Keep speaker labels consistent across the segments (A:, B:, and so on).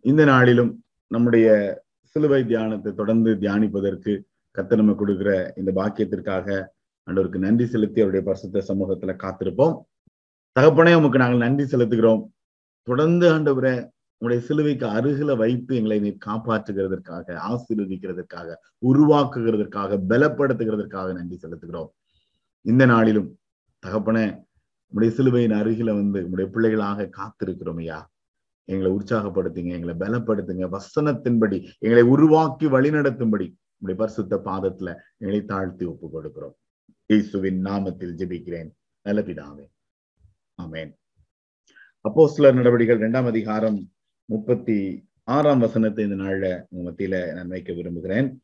A: இந்த நாளிலும் நம்முடைய சிலுவை தியானத்தை தொடர்ந்து தியானிப்பதற்கு கத்த நம்ம கொடுக்கிற இந்த பாக்கியத்திற்காக ஆண்டவருக்கு நன்றி செலுத்தி அவருடைய பரிசுத்த சமூகத்துல காத்திருப்போம். தகப்பனே உமக்கு நாங்கள் நன்றி செலுத்துகிறோம். தொடர்ந்து ஆண்டவரை உங்களுடைய சிலுவைக்கு அருகில வைத்து எங்களை நீ காப்பாற்றுகிறதற்காக ஆசீர்வதிக்கிறதற்காக உருவாக்குகிறதற்காக பலப்படுத்துகிறதற்காக நன்றி செலுத்துகிறோம். இந்த நாளிலும் தகப்பனே உடைய சிலுவையின் அருகில வந்து உங்களுடைய பிள்ளைகளாக காத்திருக்கிறோம் ஐயா. எங்களை உற்சாகப்படுத்துங்க எங்களை பலப்படுத்துங்க. வசனத்தின்படி எங்களை உருவாக்கி வழிநடத்தும்படி உங்களுடைய பரிசுத்த பாதத்துல எங்களை தாழ்த்தி ஒப்பு கொடுக்கிறோம். இயேசுவின் நாமத்தில் ஜெபிக்கிறேன். நல்ல பிதாவே. ஆமேன். அப்போ சில நடவடிக்கைகள் இரண்டாம் அதிகாரம் முப்பத்தி ஆறாம் வசனத்தை இந்த நாள்ல உங்க மத்தியில நான் வைக்க விரும்புகிறேன்.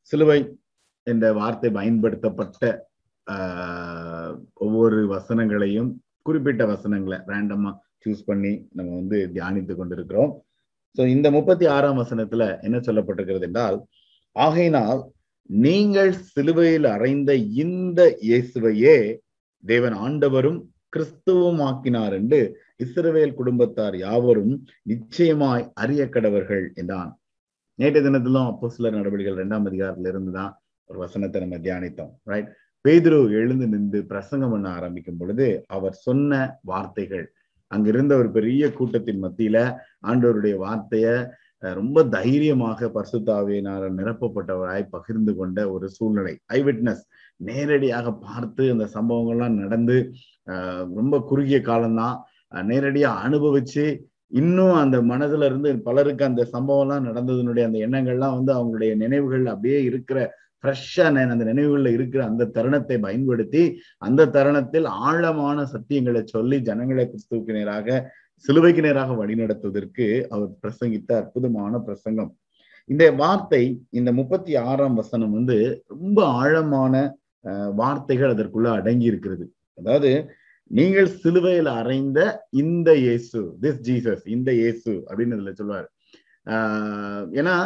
A: சிலுவை என்ற வார்த்தை பயன்படுத்தப்பட்ட ஆஹ் ஒவ்வொரு வசனங்களையும் குறிப்பிட்ட வசனங்களை ரேண்டமா சூஸ் பண்ணி நம்ம வந்து தியானித்து கொண்டிருக்கிறோம். சோ இந்த முப்பத்தி ஆறாம் வசனத்துல என்ன சொல்லப்பட்டிருக்கிறது என்றால் ஆகையினால் நீங்கள் சிலுவையில் அறைந்த இந்த இயேசுவையே தேவன் ஆண்டவரும் கிறிஸ்துவும் ஆக்கினார் என்று இஸ்ரவேல் குடும்பத்தார் யாவரும் நிச்சயமாய் அறிய கடவர்கள் என்றான். நேற்று தினத்திலும் அப்போ சில நடவடிக்கைகள் இரண்டாம் அதிகாரத்துல இருந்துதான் ஒரு வசனத்தை நம்ம தியானித்தோம் ரைட் பேதுரு எழுந்து நின்று பிரசங்கம் பண்ண ஆரம்பிக்கும் பொழுது அவர் சொன்ன வார்த்தைகள் அங்கிருந்த ஒரு பெரிய கூட்டத்தின் மத்தியில ஆண்டவருடைய வார்த்தைய ரொம்ப தைரியமாக பரிசுத்தாவியினால நிரப்பப்பட்டவராய் பகிர்ந்து கொண்ட ஒரு சூழ்நிலை. ஐ விட்னஸ் நேரடியாக பார்த்து அந்த சம்பவங்கள்லாம் நடந்து ரொம்ப குறுகிய காலம்தான். நேரடியா அனுபவிச்சு இன்னும் அந்த மனதுல இருந்து பலருக்கு அந்த சம்பவம்லாம் நடந்ததுனுடைய அந்த எண்ணங்கள்லாம் வந்து அவங்களுடைய நினைவுகள் அப்படியே இருக்கிற ஃப்ரெஷ்ஷா அந்த நினைவுகள்ல இருக்கிற அந்த தருணத்தை பயன்படுத்தி அந்த தருணத்தில் ஆழமான சத்தியங்களை சொல்லி ஜனங்களை கிறிஸ்துவுக்கு நேராக சிலுவைக்கு நேராக வழிநடத்துவதற்கு அவர் பிரசங்கித்த அற்புதமான பிரசங்கம். இந்த வார்த்தை இந்த முப்பத்தி ஆறாம் வசனம் வந்து ரொம்ப ஆழமான வார்த்தைகள் அதற்குள்ள அடங்கி இருக்கிறது அதாவது நீங்கள் சிலுவையில் அறைந்த இந்த இயேசு திஸ் ஜீசஸ் இந்த இயேசு அப்படின்னு இதுல சொல்லுவார் ஆஹ் ஏன்னா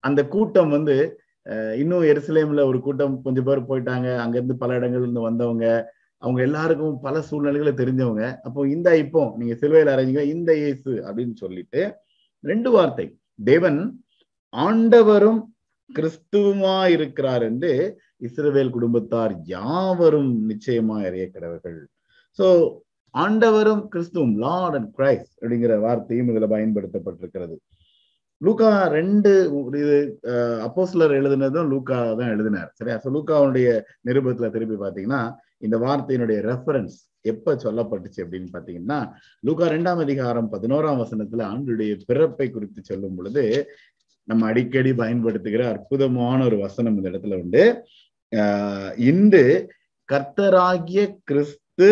A: அந்த கூட்டம் வந்து இன்னும் எருசலேம்ல ஒரு கூட்டம் கொஞ்சம் பேர் போயிட்டாங்க. அங்க இருந்து பல இடங்கள்ல இருந்து வந்தவங்க அவங்க எல்லாருக்கும் பல சூழ்நிலைகளை தெரிஞ்சவங்க. அப்போ இந்த இப்போ நீங்க சிலுவையில் அரைஞ்சிங்க இந்த இயேசு அப்படின்னு சொல்லிட்டு ரெண்டு வார்த்தை. தேவன் ஆண்டவரும் கிறிஸ்துவமா இருக்கிறார் என்று இஸ்ரவேல் குடும்பத்தார் யாவரும் நிச்சயமா அறிய கிடவர்கள். சோ ஆண்டவரும் கிறிஸ்துவும் லார்ட் அண்ட் கிரைஸ்ட் அப்படிங்கிற வார்த்தையும் இதுல பயன்படுத்தப்பட்டிருக்கிறது. லூக்கா ரெண்டு இது அப்போஸ்லர் எழுதினதும் லூக்கா தான் எழுதினார் சரியா? ஸோ லூக்காவுடைய நிருபத்துல திருப்பி பார்த்தீங்கன்னா இந்த வார்த்தையினுடைய ரெஃபரன்ஸ் எப்ப சொல்லப்பட்டுச்சு அப்படின்னு பாத்தீங்கன்னா லூகா ரெண்டாம் அதிகாரம் பதினோராம் வசனத்துல ஆண்டுடைய பிறப்பை குறித்து சொல்லும் பொழுது நம்ம அடிக்கடி பயன்படுத்துகிற அற்புதமான ஒரு வசனம் இந்த இடத்துல உண்டு. ஆஹ் இன்று கர்த்தராகிய கிறிஸ்து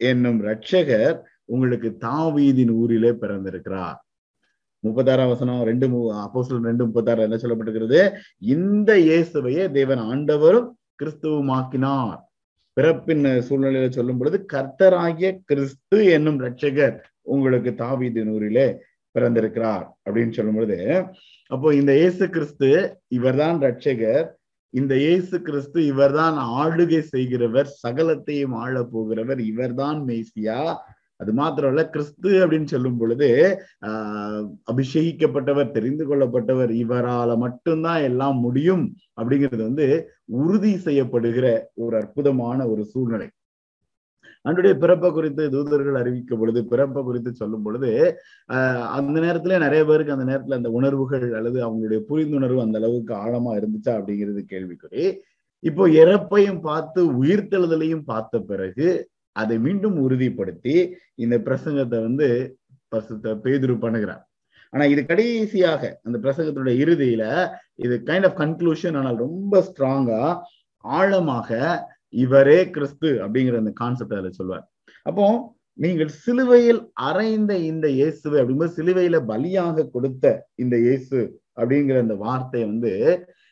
A: என்னும் ரட்சகர் உங்களுக்கு தாவீதின் ஊரிலே பிறந்திருக்கிறார். முப்பத்தாறாம் வசனம் ரெண்டு அப்போ ரெண்டு முப்பத்தாறு என்ன சொல்லப்பட்டிருக்கிறது? இந்த இயேசுவையே தேவன் ஆண்டவரும் கிறிஸ்துவமாக்கினார். பிறப்பின் சூழ்நிலையில சொல்லும் பொழுது கர்த்தராகிய கிறிஸ்து என்னும் ரட்சகர் உங்களுக்கு தாவீது நூறிலே பிறந்திருக்கிறார் அப்படின்னு சொல்லும் பொழுது அப்போ இந்த இயேசு கிறிஸ்து இவர்தான் ரட்சகர் இந்த இயேசு கிறிஸ்து இவர்தான் ஆளுகை செய்கிறவர் சகலத்தையும் ஆள போகிறவர் இவர்தான் மேசியா அது மாத்திரம் இல்ல கிறிஸ்து அப்படின்னு சொல்லும் பொழுது ஆஹ் அபிஷேகிக்கப்பட்டவர் தெரிந்து கொள்ளப்பட்டவர் இவரால மட்டும்தான் எல்லாம் முடியும் அப்படிங்கிறது வந்து உறுதி செய்யப்படுகிற ஒரு அற்புதமான ஒரு சூழ்நிலை. அன்றைய பிறப்பை குறித்து தூதர்கள் அறிவிக்கும் பொழுது பிறப்பை குறித்து சொல்லும் பொழுது ஆஹ் அந்த நேரத்துல நிறைய பேருக்கு அந்த நேரத்துல அந்த உணர்வுகள் அல்லது அவங்களுடைய புரிந்துணர்வு அந்த அளவுக்கு ஆழமா இருந்துச்சா அப்படிங்கிறது கேள்விக்குறி. இப்போ இறப்பையும் பார்த்து உயிர்த்தெழுதலையும் பார்த்த பிறகு அதை மீண்டும் உறுதிப்படுத்தி இந்த பிரசங்கத்தை வந்து பசுத்த பேதுரு பண்ணுகிறார். ஆனா இது கடைசியாக அந்த பிரசங்கத்தினுடைய இறுதியில இது கைண்ட் ஆஃப் கன்க்ளூஷன் ஆனால் ரொம்ப ஸ்ட்ராங்கா ஆழமாக இவரே கிறிஸ்து அப்படிங்கிற அந்த கான்செப்ட் அதுல சொல்வார். அப்போ நீங்கள் சிலுவையில் அறைந்த இந்த இயேசு அப்படிங்கும்போது சிலுவையில பலியாக கொடுத்த இந்த இயேசு அப்படிங்கிற அந்த வார்த்தை வந்து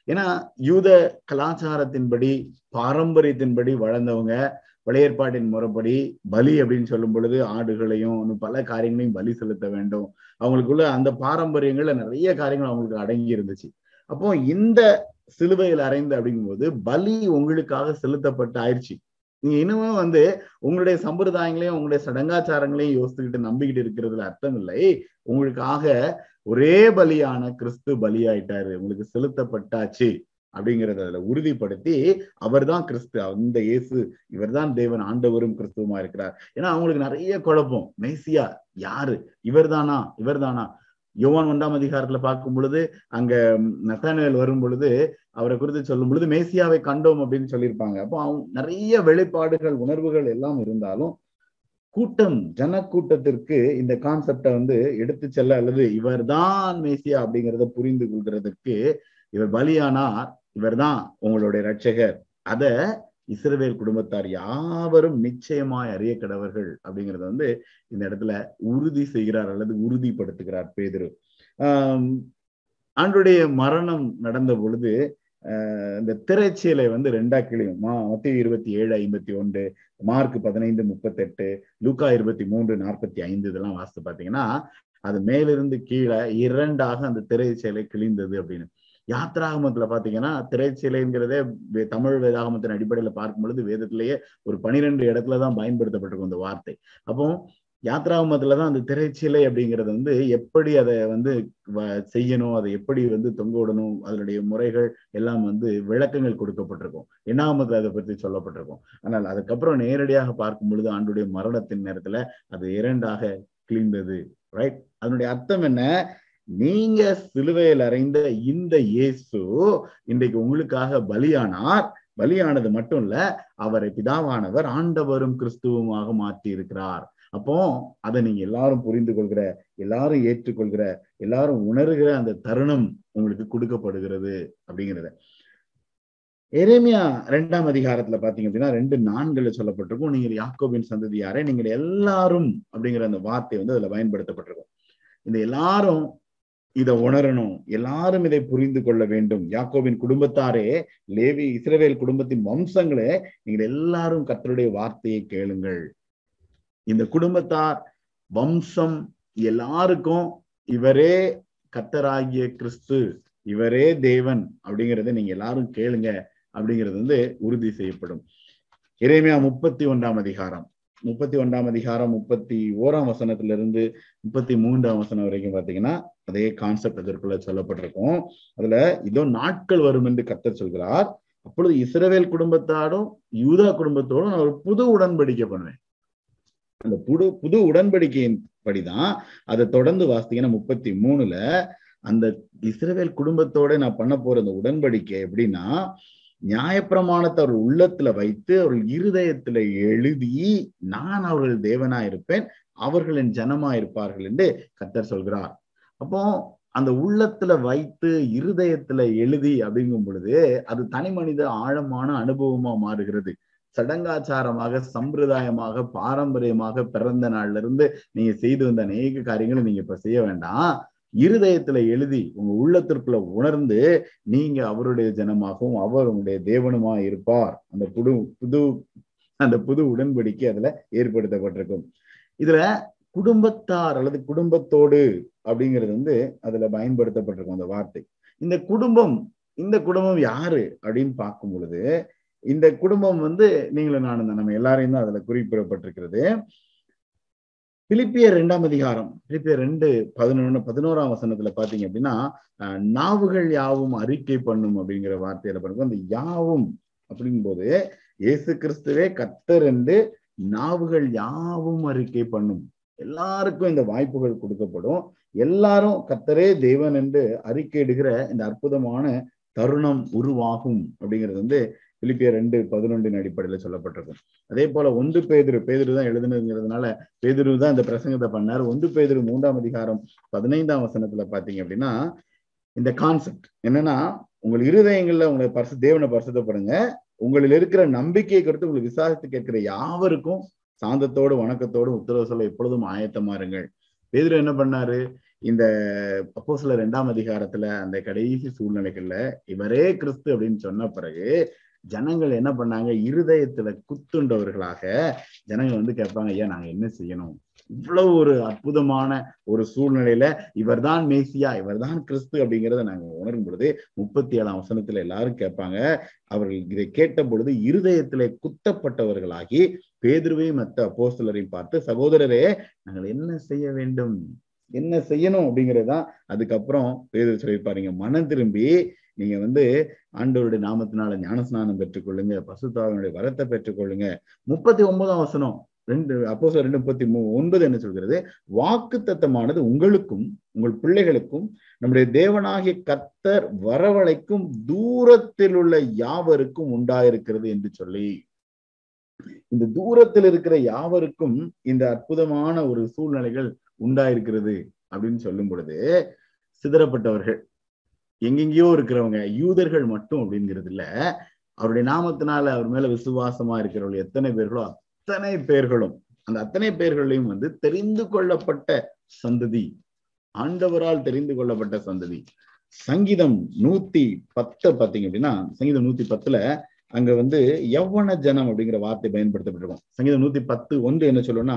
A: ஏன்னா யூத கலாச்சாரத்தின்படி பாரம்பரியத்தின்படி வளர்ந்தவங்க பழையற்பாட்டின் முறைப்படி பலி அப்படின்னு சொல்லும் பொழுது ஆடுகளையும் பல காரியங்களையும் பலி செலுத்த வேண்டும். அவங்களுக்குள்ள அந்த பாரம்பரியங்கள்ல நிறைய காரியங்கள் அவங்களுக்கு அடங்கி இருந்துச்சு. அப்போ இந்த சிலுவையில் அறைந்து அப்படிங்கும்போது பலி உங்களுக்காக செலுத்தப்பட்டு ஆயிடுச்சு. நீங்க இன்னுமே வந்து உங்களுடைய சம்பிரதாயங்களையும் உங்களுடைய சடங்காச்சாரங்களையும் யோசித்துக்கிட்டு நம்பிக்கிட்டு இருக்கிறதுல அர்த்தம் இல்லை. உங்களுக்காக ஒரே பலியான கிறிஸ்து பலியாயிட்டாரு. உங்களுக்கு செலுத்தப்பட்டாச்சு. அப்படிங்கறத அதுல உறுதிப்படுத்தி அவர்தான் கிறிஸ்து. அந்த இயேசு இவர்தான் தேவன் ஆண்டவரும் கிறிஸ்துவமா இருக்கிறார். ஏன்னா அவங்களுக்கு நிறைய குழப்பம். மேசியா யாரு? இவர்தானா? இவர்தானா? யோவான் ஒன்றாம் அதிகாரத்துல பார்க்கும் பொழுது அங்க நத்தானுவேல் வரும் பொழுது அவரை குறித்து சொல்லும் பொழுது மேசியாவை கண்டோம் அப்படின்னு சொல்லியிருப்பாங்க. அப்போ அவங்க நிறைய வெளிப்பாடுகள் உணர்வுகள் எல்லாம் இருந்தாலும் கூட்டம் ஜன கூட்டத்திற்கு இந்த கான்செப்டை வந்து எடுத்து செல்ல அல்லது இவர்தான் மேசியா அப்படிங்கிறத புரிந்து கொள்கிறதுக்கு இவர் பலியானார். இவர்தான் உங்களுடைய ரட்சகர் அத இஸ்ரவேல் குடும்பத்தார் யாவரும் நிச்சயமாய் அறிய கடவர்கள் அப்படிங்கறத வந்து இந்த இடத்துல உறுதி செய்கிறார் அல்லது உறுதிப்படுத்துகிறார் பேதுரு. ஆஹ் ஆண்டுடைய மரணம் நடந்த பொழுது இந்த திரைச்சீலை வந்து ரெண்டா கிளியும் மத்திய இருபத்தி ஏழு ஐம்பத்தி ஒன்று மார்க் பதினைந்து முப்பத்தி எட்டு லூக்கா இருபத்தி மூன்று நாற்பத்தி ஐந்து இதெல்லாம் வாசித்து பாத்தீங்கன்னா அது மேலிருந்து கீழே இரண்டாக அந்த திரைச்சீலை கிழிந்தது அப்படின்னு. யாத்ராகமத்துல பாத்தீங்கன்னா திரைச்சிலைங்கிறதே தமிழ் வேதாகமத்தின் அடிப்படையில பார்க்கும் பொழுது வேதத்திலேயே ஒரு பனிரெண்டு இடத்துலதான் பயன்படுத்தப்பட்டிருக்கும் அந்த வார்த்தை. அப்போ யாத்ராகமத்துலதான் அந்த திரைச்சிலை அப்படிங்கிறது வந்து எப்படி அதை வந்து செய்யணும் அதை எப்படி வந்து தொங்க விடணும் அதனுடைய முறைகள் எல்லாம் வந்து விளக்கங்கள் கொடுக்கப்பட்டிருக்கும். எண்ணாமத்துல அதை பற்றி சொல்லப்பட்டிருக்கும். ஆனால் அதுக்கப்புறம் நேரடியாக பார்க்கும் பொழுது ஆண்டுடைய மரணத்தின் நேரத்துல அது இரண்டாக கிழிந்தது ரைட் அதனுடைய அர்த்தம் என்ன? நீங்க சிலுவையில் அறைந்த இந்த இயேசு இன்றைக்கு உங்களுக்காக பலியானார். பலியானது மட்டும் இல்ல அவரை பிதாவானவர் ஆண்டவரும் கிறிஸ்துவமாக மாற்றி இருக்கிறார் அப்போ அதை நீங்க எல்லாரும் புரிந்து கொள்கிற எல்லாரும் ஏற்றுக்கொள்கிற எல்லாரும் உணர்கிற அந்த தருணம் உங்களுக்கு கொடுக்கப்படுகிறது அப்படிங்கிறத. எரேமியா ரெண்டாம் அதிகாரத்துல பாத்தீங்க அப்படின்னா ரெண்டு நான்குல சொல்லப்பட்டிருக்கும். நீங்க யாக்கோபின் சந்ததியாரே நீங்கள் எல்லாரும் அப்படிங்கிற அந்த வார்த்தை வந்து அதுல பயன்படுத்தப்பட்டிருக்கும். இந்த எல்லாரும் இதை உணரணும். எல்லாரும் இதை புரிந்து கொள்ள வேண்டும். யாக்கோவின் குடும்பத்தாரே லேவி இஸ்ரவேல் குடும்பத்தின் வம்சங்களே நீங்கள் எல்லாரும் கத்தருடைய வார்த்தையை கேளுங்கள். இந்த குடும்பத்தார் வம்சம் எல்லாருக்கும் இவரே கத்தராகிய கிறிஸ்து இவரே தேவன் அப்படிங்கறத நீங்க எல்லாரும் கேளுங்க அப்படிங்கிறது வந்து உறுதி செய்யப்படும். இறைமையா முப்பத்தி ஒன்றாம் அதிகாரம். முப்பத்தி ஒன்றாம் அதிகாரம் முப்பத்தி ஓராம் வசனத்துல இருந்து முப்பத்தி மூன்றாம் வசனம் வரைக்கும் பாத்தீங்கன்னா அதே கான்செப்ட் அதற்குள்ள சொல்லப்பட்டிருக்கும். அதுல இதோ நாட்கள் வரும் என்று கத்தர் சொல்கிறார். அப்பொழுது இஸ்ரவேல் குடும்பத்தாரும் யூதா குடும்பத்தோடும் நான் ஒரு புது உடன்படிக்கை பண்ணுவேன். அந்த புது புது உடன்படிக்கையின் படிதான். அதை தொடர்ந்து வாசித்தீங்கன்னா முப்பத்தி மூணுல அந்த இஸ்ரவேல் குடும்பத்தோட நான் பண்ண போற அந்த உடன்படிக்கை எப்படின்னா நியாயப்பிரமாணத்தை அவர்கள் உள்ளத்துல வைத்து அவர்கள் இருதயத்துல எழுதி நான் அவர்கள் தேவனா இருப்பேன் அவர்களின் ஜனமா இருப்பார்கள் என்று கத்தர் சொல்கிறார். அப்போ அந்த உள்ளத்துல வைத்து இருதயத்துல எழுதி அப்படிங்கும் பொழுது அது தனி மனித ஆழமான அனுபவமா மாறுகிறது. சடங்காச்சாரமாக சம்பிரதாயமாக பாரம்பரியமாக பிறந்த நாள்ல இருந்து நீங்க செய்து வந்த அநேக காரியங்களை நீங்க இப்ப செய்ய வேண்டாம். இருதயத்துல எழுதி உங்க உள்ளத்திற்குள்ள உணர்ந்து நீங்க அவருடைய ஜனமாகவும் அவர் உங்களுடைய தேவனுமா இருப்பார். அந்த புது புது அந்த புது உடன்படிக்கை அதுல ஏற்படுத்தப்பட்டிருக்கும். இதுல குடும்பத்தார் அல்லது குடும்பத்தோடு அப்படிங்கிறது வந்து அதுல பயன்படுத்தப்பட்டிருக்கும் அந்த வார்த்தை. இந்த குடும்பம் இந்த குடும்பம் யாரு அப்படின்னு பார்க்கும் பொழுது இந்த குடும்பம் வந்து நீங்களும் நானும் தான். நம்ம எல்லாரையும் தான் அதுல குறிப்பிடப்பட்டிருக்கிறது. பிலிப்பியர் ரெண்டாம் அதிகாரம் பிலிப்பியர் ரெண்டு பதினொன்னு பதினோராம் வசனத்துல பாத்தீங்க அப்படின்னா நாவுகள் யாவும் அறிக்கை பண்ணும் அப்படிங்கிற வார்த்தையில பண்ணும் அந்த யாவும் அப்படிங்கும் போது இயேசு கிறிஸ்துவே கத்தர் என்று நாவுகள் யாவும் அறிக்கை பண்ணும். எல்லாருக்கும் இந்த வாய்ப்புகள் கொடுக்கப்படும். எல்லாரும் கத்தரே தேவன் என்று அறிக்கையிடுகிற இந்த அற்புதமான தருணம் உருவாகும் அப்படிங்கிறது வந்து பிலிப்பியர் ரெண்டு பதினொன்றின் அடிப்படையில சொல்லப்பட்டிருக்கும் அதே போல ஒன்று பேதிரு பேதிரு தான் எழுதுனதுங்கிறதுனால பேதிரு தான் இந்த பிரசங்கத்தை பண்ணார். ஒன்று பேதிரு மூன்றாம் அதிகாரம் பதினைந்தாம் வசனத்துல பாத்தீங்க அப்படின்னா இந்த கான்செப்ட் என்னன்னா உங்கள் இருதயங்கள்ல உங்களை பரிசு தேவனை பரிசுத்தப்படுங்க. உங்களில் இருக்கிற நம்பிக்கையை குறித்து உங்களுக்கு விசாரித்து கேட்கிற யாவருக்கும் சாந்தத்தோடு வணக்கத்தோடு உத்தரவு சொல்ல எப்பொழுதும் ஆயத்தமா இருங்கள். பேதிரு என்ன பண்ணாரு? இந்த அப்போ சில ரெண்டாம் அதிகாரத்துல அந்த கடைசி சூழ்நிலைகள்ல இவரே கிறிஸ்து அப்படின்னு சொன்ன பிறகு ஜனங்கள் என்ன பண்ணாங்க? இருதயத்துல குத்துண்டவர்களாக ஜனங்கள் வந்து கேட்பாங்க ஐயா நாங்க என்ன செய்யணும்? இவ்வளவு ஒரு அற்புதமான ஒரு சூழ்நிலையில இவர்தான் மேசியா இவர்தான் கிறிஸ்து அப்படிங்கிறத நாங்க உணரும் பொழுது முப்பத்தி ஏழாம் வசனத்துல எல்லாரும் கேட்பாங்க. அவர்கள் இதை கேட்ட பொழுது இருதயத்திலே குத்தப்பட்டவர்களாகி பேதுருவையும் மத்த அப்போஸ்தலரையும் பார்த்து சகோதரரே நாங்கள் என்ன செய்ய வேண்டும்? என்ன செய்யணும்? அப்படிங்கறதுதான். அதுக்கப்புறம் பேதர் சொல்லியிருப்பாருங்க மனம் திரும்பி நீங்க வந்து ஆண்டவருடைய நாமத்தினால ஞானஸ்நானம் பெற்றுக்கொள்ளுங்க பசுத்தாவினுடைய வரத்தை பெற்றுக்கொள்ளுங்க. முப்பத்தி ஒன்பதாம் வசனம் ரெண்டு அப்போ ரெண்டு முப்பத்தி மூ ஒன்பது என்ன சொல்கிறது? வாக்கு தத்தமானது உங்களுக்கும் உங்கள் பிள்ளைகளுக்கும் நம்முடைய தேவனாகிய கத்தர் வரவழைக்கும் தூரத்தில் உள்ள யாவருக்கும் உண்டாயிருக்கிறது என்று சொல்லி. இந்த தூரத்தில் இருக்கிற யாவருக்கும் இந்த அற்புதமான ஒரு சூழ்நிலைகள் உண்டாயிருக்கிறது அப்படின்னு சொல்லும் பொழுது சிதறப்பட்டவர்கள் எங்கெங்கேயோ இருக்கிறவங்க யூதர்கள் மட்டும் அப்படிங்கிறது இல்ல அவருடைய நாமத்தினால அவர் மேல விசுவாசமா இருக்கிறவர்கள் எத்தனை பேர்களோ அத்தனை பேர்களும் அந்த அத்தனை பேர்களையும் வந்து தெரிந்து கொள்ளப்பட்ட சந்ததி. ஆண்டவரால் தெரிந்து கொள்ளப்பட்ட சந்ததி. சங்கீதம் நூத்தி பத்து பாத்தீங்க அப்படின்னா சங்கீதம் நூத்தி பத்துல அங்க வந்து யவ்வன ஜனம் அப்படிங்கிற வார்த்தை பயன்படுத்தப்பட்டிருக்கும். சங்கீதம் நூத்தி பத்து ஒன்று என்ன சொல்லுன்னா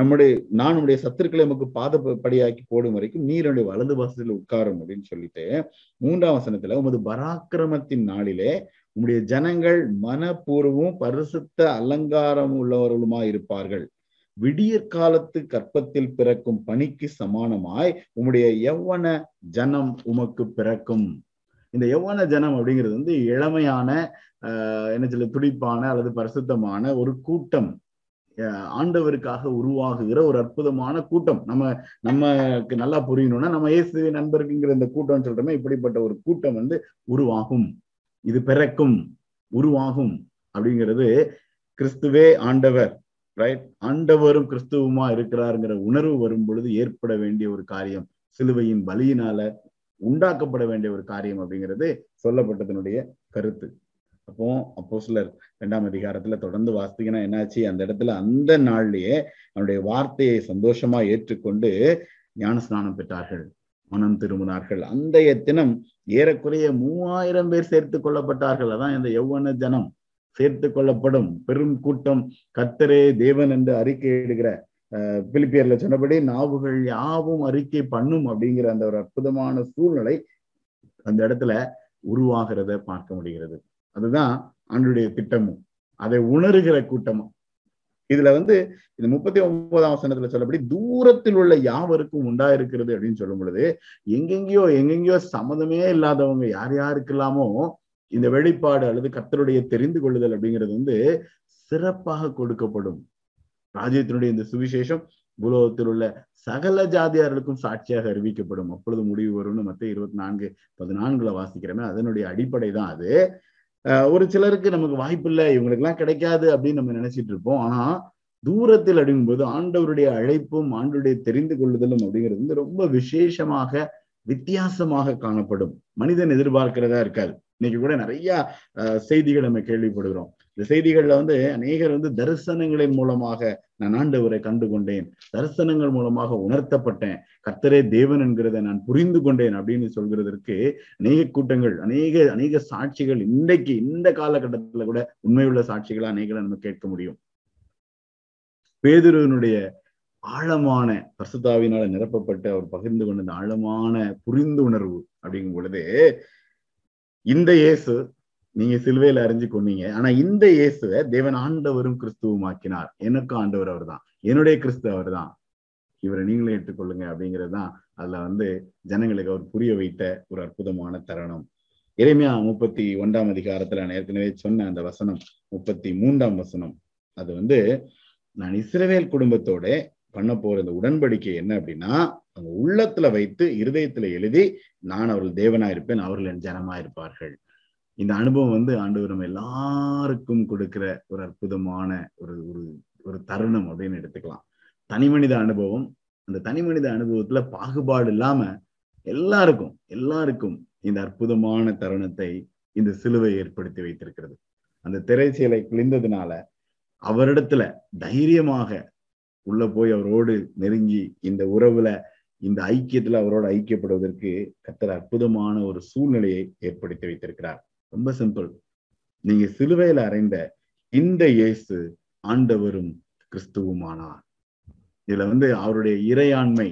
A: நம்முடைய நான் உடைய சத்துருக்களை நமக்கு பாதப்படியாக்கி போடும் வரைக்கும் நீருடைய வலது வாசத்தில் உட்காரும் அப்படின்னு சொல்லிட்டு மூன்றாம் வசனத்துல உமது பராக்கிரமத்தின் நாளிலே உம்முடைய ஜனங்கள் மனப்பூர்வமும் பரிசுத்த அலங்காரம் உள்ளவர்களுமா இருப்பார்கள். விடியற் காலத்து கற்பத்தில் பிறக்கும் பணிக்கு சமானமாய் உம்முடைய எவ்வன ஜனம் உமக்கு பிறக்கும். இந்த யவ்வன ஜனம் அப்படிங்கிறது வந்து இளமையான ஆஹ் என்ன சொல்ல துடிப்பான அல்லது பரிசுத்தமான ஒரு கூட்டம். ஆண்டவருக்காக உருவாகுகிற ஒரு அற்புதமான கூட்டம். நம்ம நமக்கு நல்லா புரியணும்னா நம்ம இயேசு நண்பருக்குங்கிற இந்த கூட்டம்னு சொல்றோமே இப்படிப்பட்ட ஒரு கூட்டம் வந்து உருவாகும். இது பிறக்கும் உருவாகும் அப்படிங்கிறது கிறிஸ்துவே ஆண்டவர் ரைட் ஆண்டவரும் கிறிஸ்துவுமா இருக்கிறாருங்கிற உணர்வு வரும் பொழுது ஏற்பட வேண்டிய ஒரு காரியம். சிலுவையின் பலியினால உண்டாக்கப்பட வேண்டிய ஒரு காரியம் அப்படிங்கிறது சொல்லப்பட்டதனுடைய கருத்து. அப்போ அப்போ சிலர் இரண்டாம் அதிகாரத்துல தொடர்ந்து வாசித்தீங்கன்னா என்னாச்சு? அந்த இடத்துல அந்த நாள்லயே அவனுடைய வார்த்தையை சந்தோஷமா ஏற்றுக்கொண்டு ஞான ஸ்நானம் பெற்றார்கள். மனம் திரும்பினார்கள். அந்த தினம் ஏறக்குறைய மூவாயிரம் பேர் சேர்த்து கொள்ளப்பட்டார்கள். அதான் இந்த யௌவன ஜனம். சேர்த்து கொள்ளப்படும். பெரும் கூட்டம். கத்தரே தேவன் என்று அறிக்கையிடுகிற பிலிப்பியர்ல சொன்னபடி நாவுகள் யாவும் அறிக்கை பண்ணும் அப்படிங்கிற அந்த ஒரு அற்புதமான சூழ்நிலை அந்த இடத்துல உருவாகிறத பார்க்க முடிகிறது. அதுதான் ஆண்டுடைய திட்டமும். அதை உணர்கிற கூட்டமும். இதுல வந்து இந்த முப்பத்தி ஒன்பதாம் வசனத்துல சொல்லப்படி தூரத்தில் உள்ள யாவருக்கும் உண்டாயிருக்கிறது அப்படின்னு சொல்லும் பொழுது எங்கெங்கயோ எங்கெங்கயோ சம்மதமே இல்லாதவங்க யார் யாருக்கெல்லாமோ இந்த வெளிப்பாடு அல்லது கத்தருடைய தெரிந்து கொள்ளுதல் அப்படிங்கிறது வந்து சிறப்பாக கொடுக்கப்படும். ராஜ்யத்தினுடைய இந்த சுவிசேஷம் பூலோகத்தில் உள்ள சகல ஜாதியார்களுக்கும் சாட்சியாக அறிவிக்கப்படும். அப்பொழுது முடிவு வரும்னு மத்த இருபத்தி நான்கு பதினான்குல வாசிக்கிறோமே அதனுடைய அடிப்படை தான் அது ஒரு சிலருக்கு நமக்கு வாய்ப்பு இல்லை இவங்களுக்கு எல்லாம் கிடைக்காது அப்படின்னு நம்ம நினைச்சிட்டு இருப்போம். ஆனா தூரத்தில் அப்படிங்கும்போது ஆண்டவருடைய அழைப்பும் ஆண்டவருடைய தெரிந்து கொள்ளுதலும் அப்படிங்கிறது வந்து ரொம்ப விசேஷமாக வித்தியாசமாக காணப்படும். மனிதன் எதிர்பார்க்கிறதா இருக்காது. இன்னைக்கு கூட நிறைய செய்திகள் நம்ம கேள்விப்படுகிறோம். இந்த செய்திகள்ல வந்து அநேகர் வந்து தரிசனங்களின் மூலமாக நான் ஆண்டவரை கண்டு கொண்டேன் தரிசனங்கள் மூலமாக உணர்த்தப்பட்டேன். கர்த்தரே தேவன் என்கிறதை நான் புரிந்து கொண்டேன் அப்படின்னு சொல்கிறதற்கு அநேக கூட்டங்கள் அநேக அநேக சாட்சிகள் இன்றைக்கு இந்த காலகட்டத்துல கூட உண்மையுள்ள சாட்சிகளை அநேகளை நம்ம கேட்க முடியும். பேதுருவனுடைய ஆழமான பசுதாவினால நிரப்பப்பட்ட அவர் பகிர்ந்து கொண்ட ஆழமான புரிந்து உணர்வு அப்படிங்கும் பொழுது இந்த இயேசு நீங்க சிலுவையில அறிஞ்சு கொண்டீங்க. ஆனா இந்த இயேசுவை தேவன் ஆண்டவரும் கிறிஸ்துவமாக்கினார். எனக்கும் ஆண்டவர் அவர் தான் என்னுடைய கிறிஸ்து அவர் தான் இவரை நீங்களும் ஏற்றுக்கொள்ளுங்க அப்படிங்கிறது தான் அதுல வந்து ஜனங்களுக்கு அவர் புரிய வைத்த ஒரு அற்புதமான தருணம். இறைமையா முப்பத்தி ஒன்றாம் அதிகாரத்துல நான் ஏற்கனவே சொன்ன அந்த வசனம் முப்பத்தி மூன்றாம் வசனம். அது வந்து நான் இஸ்ரவேல் குடும்பத்தோட பண்ண போற இந்த உடன்படிக்கை என்ன அப்படின்னா அவங்க உள்ளத்துல வைத்து இருதயத்துல எழுதி நான் அவர்கள் தேவனா இருப்பேன் அவர்கள் என் ஜனமா இருப்பார்கள் இந்த அனுபவம் வந்து ஆண்டவர் நம்ம எல்லாருக்கும் கொடுக்கிற ஒரு அற்புதமான ஒரு ஒரு ஒரு தருணம் அப்படின்னு எடுத்துக்கலாம். தனி மனித அனுபவம். அந்த தனி மனித அனுபவத்துல பாகுபாடு இல்லாம எல்லாருக்கும் எல்லாருக்கும் இந்த அற்புதமான தருணத்தை இந்த சிலுவை ஏற்படுத்தி வைத்திருக்கிறது. அந்த திரைச்சீலை கிழிந்ததுனால அவரிடத்துல தைரியமாக உள்ள போய் அவரோடு நெருங்கி இந்த உறவுல இந்த ஐக்கியத்துல அவரோட ஐக்கியப்படுவதற்கு கத்தர் அற்புதமான ஒரு சூழ்நிலையை ஏற்படுத்தி வைத்திருக்கிறார். ரொம்ப சிம்பிள் நீங்க சிலுவையில அறைந்த இந்த இயேசு ஆண்டவரும் கிறிஸ்துவுமானார். இதுல வந்து அவருடைய இறையாண்மை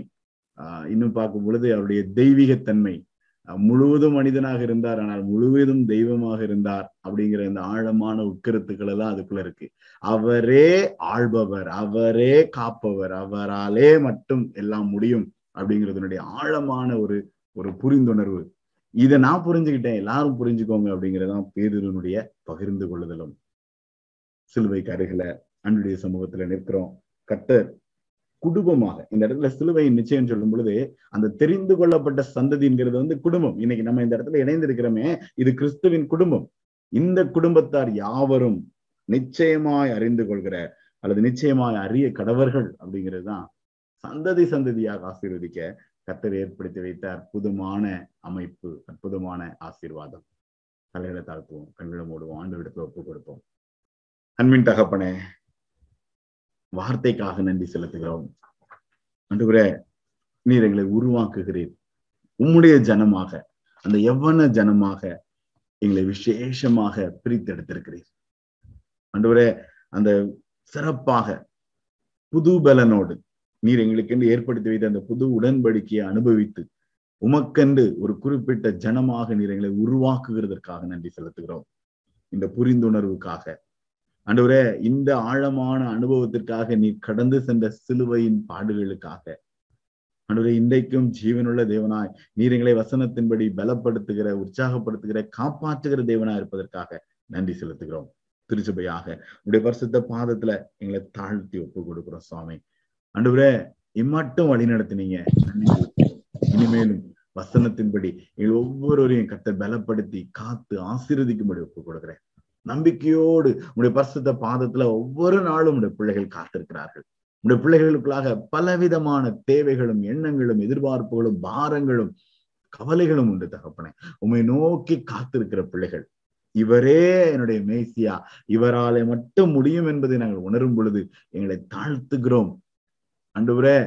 A: ஆஹ் இன்னும் பார்க்கும் பொழுது அவருடைய தெய்வீகத்தன்மை முழுவதும் மனிதனாக இருந்தார் ஆனால் முழுவதும் தெய்வமாக இருந்தார் அப்படிங்கிற இந்த ஆழமான உட்கருத்துக்கள் எல்லாம் அதுக்குள்ள இருக்கு. அவரே ஆள்பவர் அவரே காப்பவர் அவராலே மட்டும் எல்லாம் முடியும் அப்படிங்கிறதுனுடைய ஆழமான ஒரு ஒரு புரிந்துணர்வு இதை நான் புரிஞ்சுக்கிட்டேன். எல்லாரும் புரிஞ்சுக்கோங்க அப்படிங்கிறதான் பேதுருனுடைய பகிர்ந்து கொள்ளுதலும். சிலுவைக்கு அருகில அன்புடைய சமூகத்துல நிற்கிறோம். கட்டர் குடும்பமாக இந்த இடத்துல சிலுவை நிச்சயம் சொல்லும் பொழுது அந்த தெரிந்து கொள்ளப்பட்ட சந்ததிங்கிறது வந்து குடும்பம். இன்னைக்கு நம்ம இந்த இடத்துல இணைந்திருக்கிறோமே இது கிறிஸ்துவின் குடும்பம். இந்த குடும்பத்தார் யாவரும் நிச்சயமாய் அறிந்து கொள்கிற அல்லது நிச்சயமாய் அறிய கடவர்கள் அப்படிங்கிறது தான் சந்ததி சந்ததியாக ஆசீர்வதிக்க கத்தர் ஏற்படுத்தி வைத்த அற்புதமான அமைப்பு அற்புதமான ஆசீர்வாதம். தலைகளை தாழ்த்துவோம் கண்களை மூடுவோம் ஆண்டு விடத்துல ஒப்பு கொடுப்போம். அன்பின் தகப்பனே வார்த்தைக்காக நன்றி செலுத்துகிறோம். அன்று நீர் எங்களை உருவாக்குகிறீர். உம்முடைய ஜனமாக அந்த எவ்வன ஜனமாக எங்களை விசேஷமாக பிரித்தெடுத்திருக்கிறீர். அன்று அந்த சிறப்பாக புது பலனோடு நீர் எங்களுக்கென்று ஏற்படுத்தி வைத்த அந்த புது உடன்படிக்கையை அனுபவித்து உமக்கென்று ஒரு குறிப்பிட்ட ஜனமாக நீர் எங்களை உருவாக்குகிறதற்காக நன்றி செலுத்துகிறோம். இந்த புரிந்துணர்வுக்காக. அன்றுவரே இந்த ஆழமான அனுபவத்திற்காக நீ கடந்து சென்ற சிலுவையின் பாடுகளுக்காக. அன்றுவரே இன்றைக்கும் ஜீவனுள்ள தேவனாய் நீர் எங்களை வசனத்தின்படி பலப்படுத்துகிற உற்சாகப்படுத்துகிற காப்பாற்றுகிற தேவனாய் இருப்பதற்காக நன்றி செலுத்துகிறோம். திருச்சபையாக உடைய பரிசுத்த பாதத்துல எங்களை தாழ்த்தி ஒப்பு கொடுக்கிறோம் சுவாமி. ஆண்டவரே இம்மட்டும் வழி நடத்தினீங்க. இனிமேலும் வசனத்தின்படி எங்கள் ஒவ்வொருவரையும் கத்த பலப்படுத்தி காத்து ஆசீர்வதிக்கும்படி ஒப்பு கொடுக்கிறேன். நம்பிக்கையோடு உடைய பரிசுத்த பாதத்துல ஒவ்வொரு நாளும் உடைய பிள்ளைகள் காத்திருக்கிறார்கள். உடைய பிள்ளைகளுக்குள்ளாக பலவிதமான தேவைகளும் எண்ணங்களும் எதிர்பார்ப்புகளும் பாரங்களும் கவலைகளும் உண்டு தகப்பனே. உண்மை நோக்கி காத்திருக்கிற பிள்ளைகள் இவரே என்னுடைய மேசியா. இவராலே மட்டும் முடியும் என்பதை நாங்கள் உணரும் பொழுது எங்களை தாழ்த்துகிறோம். அன்றுவரே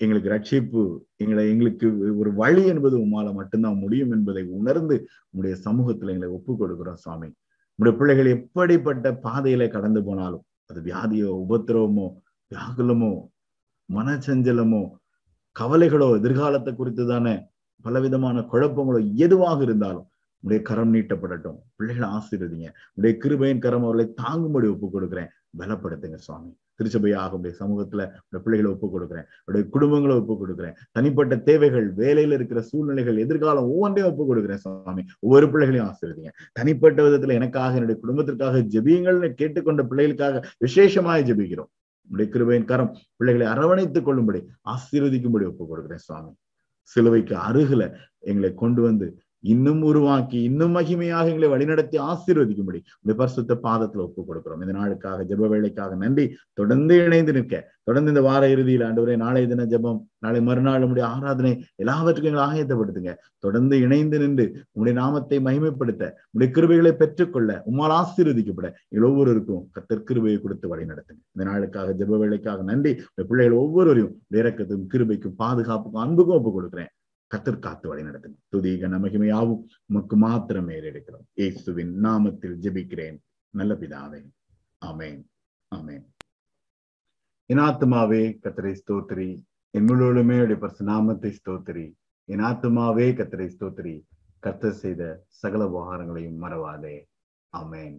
A: எங்களுக்கு ரட்சிப்பு எங்களை எங்களுக்கு ஒரு வழி என்பது உமால மட்டும்தான் முடியும் என்பதை உணர்ந்து உங்களுடைய சமூகத்துல எங்களை ஒப்பு கொடுக்கிறோம் சுவாமி. உங்களுடைய பிள்ளைகள் எப்படிப்பட்ட பாதையில கடந்து போனாலும் அது வியாதியோ உபத்திரவமோ வியாகுலமோ மனச்சஞ்சலமோ கவலைகளோ எதிர்காலத்தை குறித்து தானே பலவிதமான குழப்பங்களோ எதுவாக இருந்தாலும் உடைய கரம் நீட்டப்படட்டும். பிள்ளைகளை ஆசீர்வதிங்க. உடைய கிருபையின் கரம் அவர்களை தாங்கும்படி ஒப்பு கொடுக்குறேன் பலப்படுத்துங்க சுவாமி. திருச்சபையாக உடைய சமூகத்துல உடைய பிள்ளைகளை ஒப்பு கொடுக்குறேன். உடைய குடும்பங்களை ஒப்பு கொடுக்குறேன். தனிப்பட்ட தேவைகள் வேலையில இருக்கிற சூழ்நிலைகள் எதிர்காலம் ஒவ்வொன்றையும் ஒப்பு கொடுக்குறேன் சுவாமி. ஒவ்வொரு பிள்ளைகளையும் ஆசீர்வதிங்க. தனிப்பட்ட விதத்துல எனக்காக என்னுடைய குடும்பத்திற்காக ஜெபியுங்கள்னு கேட்டுக்கொண்ட பிள்ளைகளுக்காக விசேஷமாய் ஜெபிக்கிறோம். உடைய கிருபையின் கரம் பிள்ளைகளை அரவணைத்துக் கொள்ளும்படி ஆசீர்வதிக்கும்படி ஒப்பு கொடுக்குறேன் சுவாமி. சிலுவைக்கு அருகில எங்களை கொண்டு வந்து இன்னும் உருவாக்கி இன்னும் மகிமையாக எங்களை வழிநடத்தி ஆசீர்வதிக்கும்படி இந்த பரிசுத்த பாதத்துல ஒப்பு கொடுக்கிறோம் இந்த நாளுக்காக ஜெப வேலைக்காக நன்றி. தொடர்ந்து இணைந்து நிற்க. தொடர்ந்து இந்த வார இறுதியில் ஆண்டவரே நாளைய தின ஜெபம் நாளை மறுநாள் நம்முடைய ஆராதனை எல்லாவற்றுக்கும் எங்களை ஆயத்தப்படுத்துங்க. தொடர்ந்து இணைந்து நின்று உங்களுடைய நாமத்தை மகிமைப்படுத்த உங்களுடைய கிருபைகளை பெற்றுக்கொள்ள உம்மால் ஆசீர்வதிக்கப்பட எங்கள் ஒவ்வொருவருக்கும் கத்தர் கிருபையை கொடுத்து வழி நடத்துங்க இந்த நாளுக்காக ஜெப வேலைக்காக நன்றி. பிள்ளைகள் ஒவ்வொருவரையும் இறக்கத்துக்கும் கிருபைக்கும் பாதுகாப்புக்கும் அன்புக்கும் ஒப்பு கொடுக்குறேன் கத்தர் காத்து வழி நடத்தும் துதிக நமகிமையாவும் உமக்கு மாத்திரம் ஏறெடுக்கிறோம் இயேசுவின் நாமத்தில் ஜெபிக்கிறேன். நல்ல பிதாவே. ஆமேன். ஆமேன். என் ஆத்மாவே கத்தரை ஸ்தோத்திரி. என் முழுவதுமே பரிசு நாமத்தை ஸ்தோத்திரி. என் ஆத்மாவே கத்தரை ஸ்தோத்திரி. கத்தர் செய்த சகல உபகாரங்களையும் மறவாதே. ஆமேன்.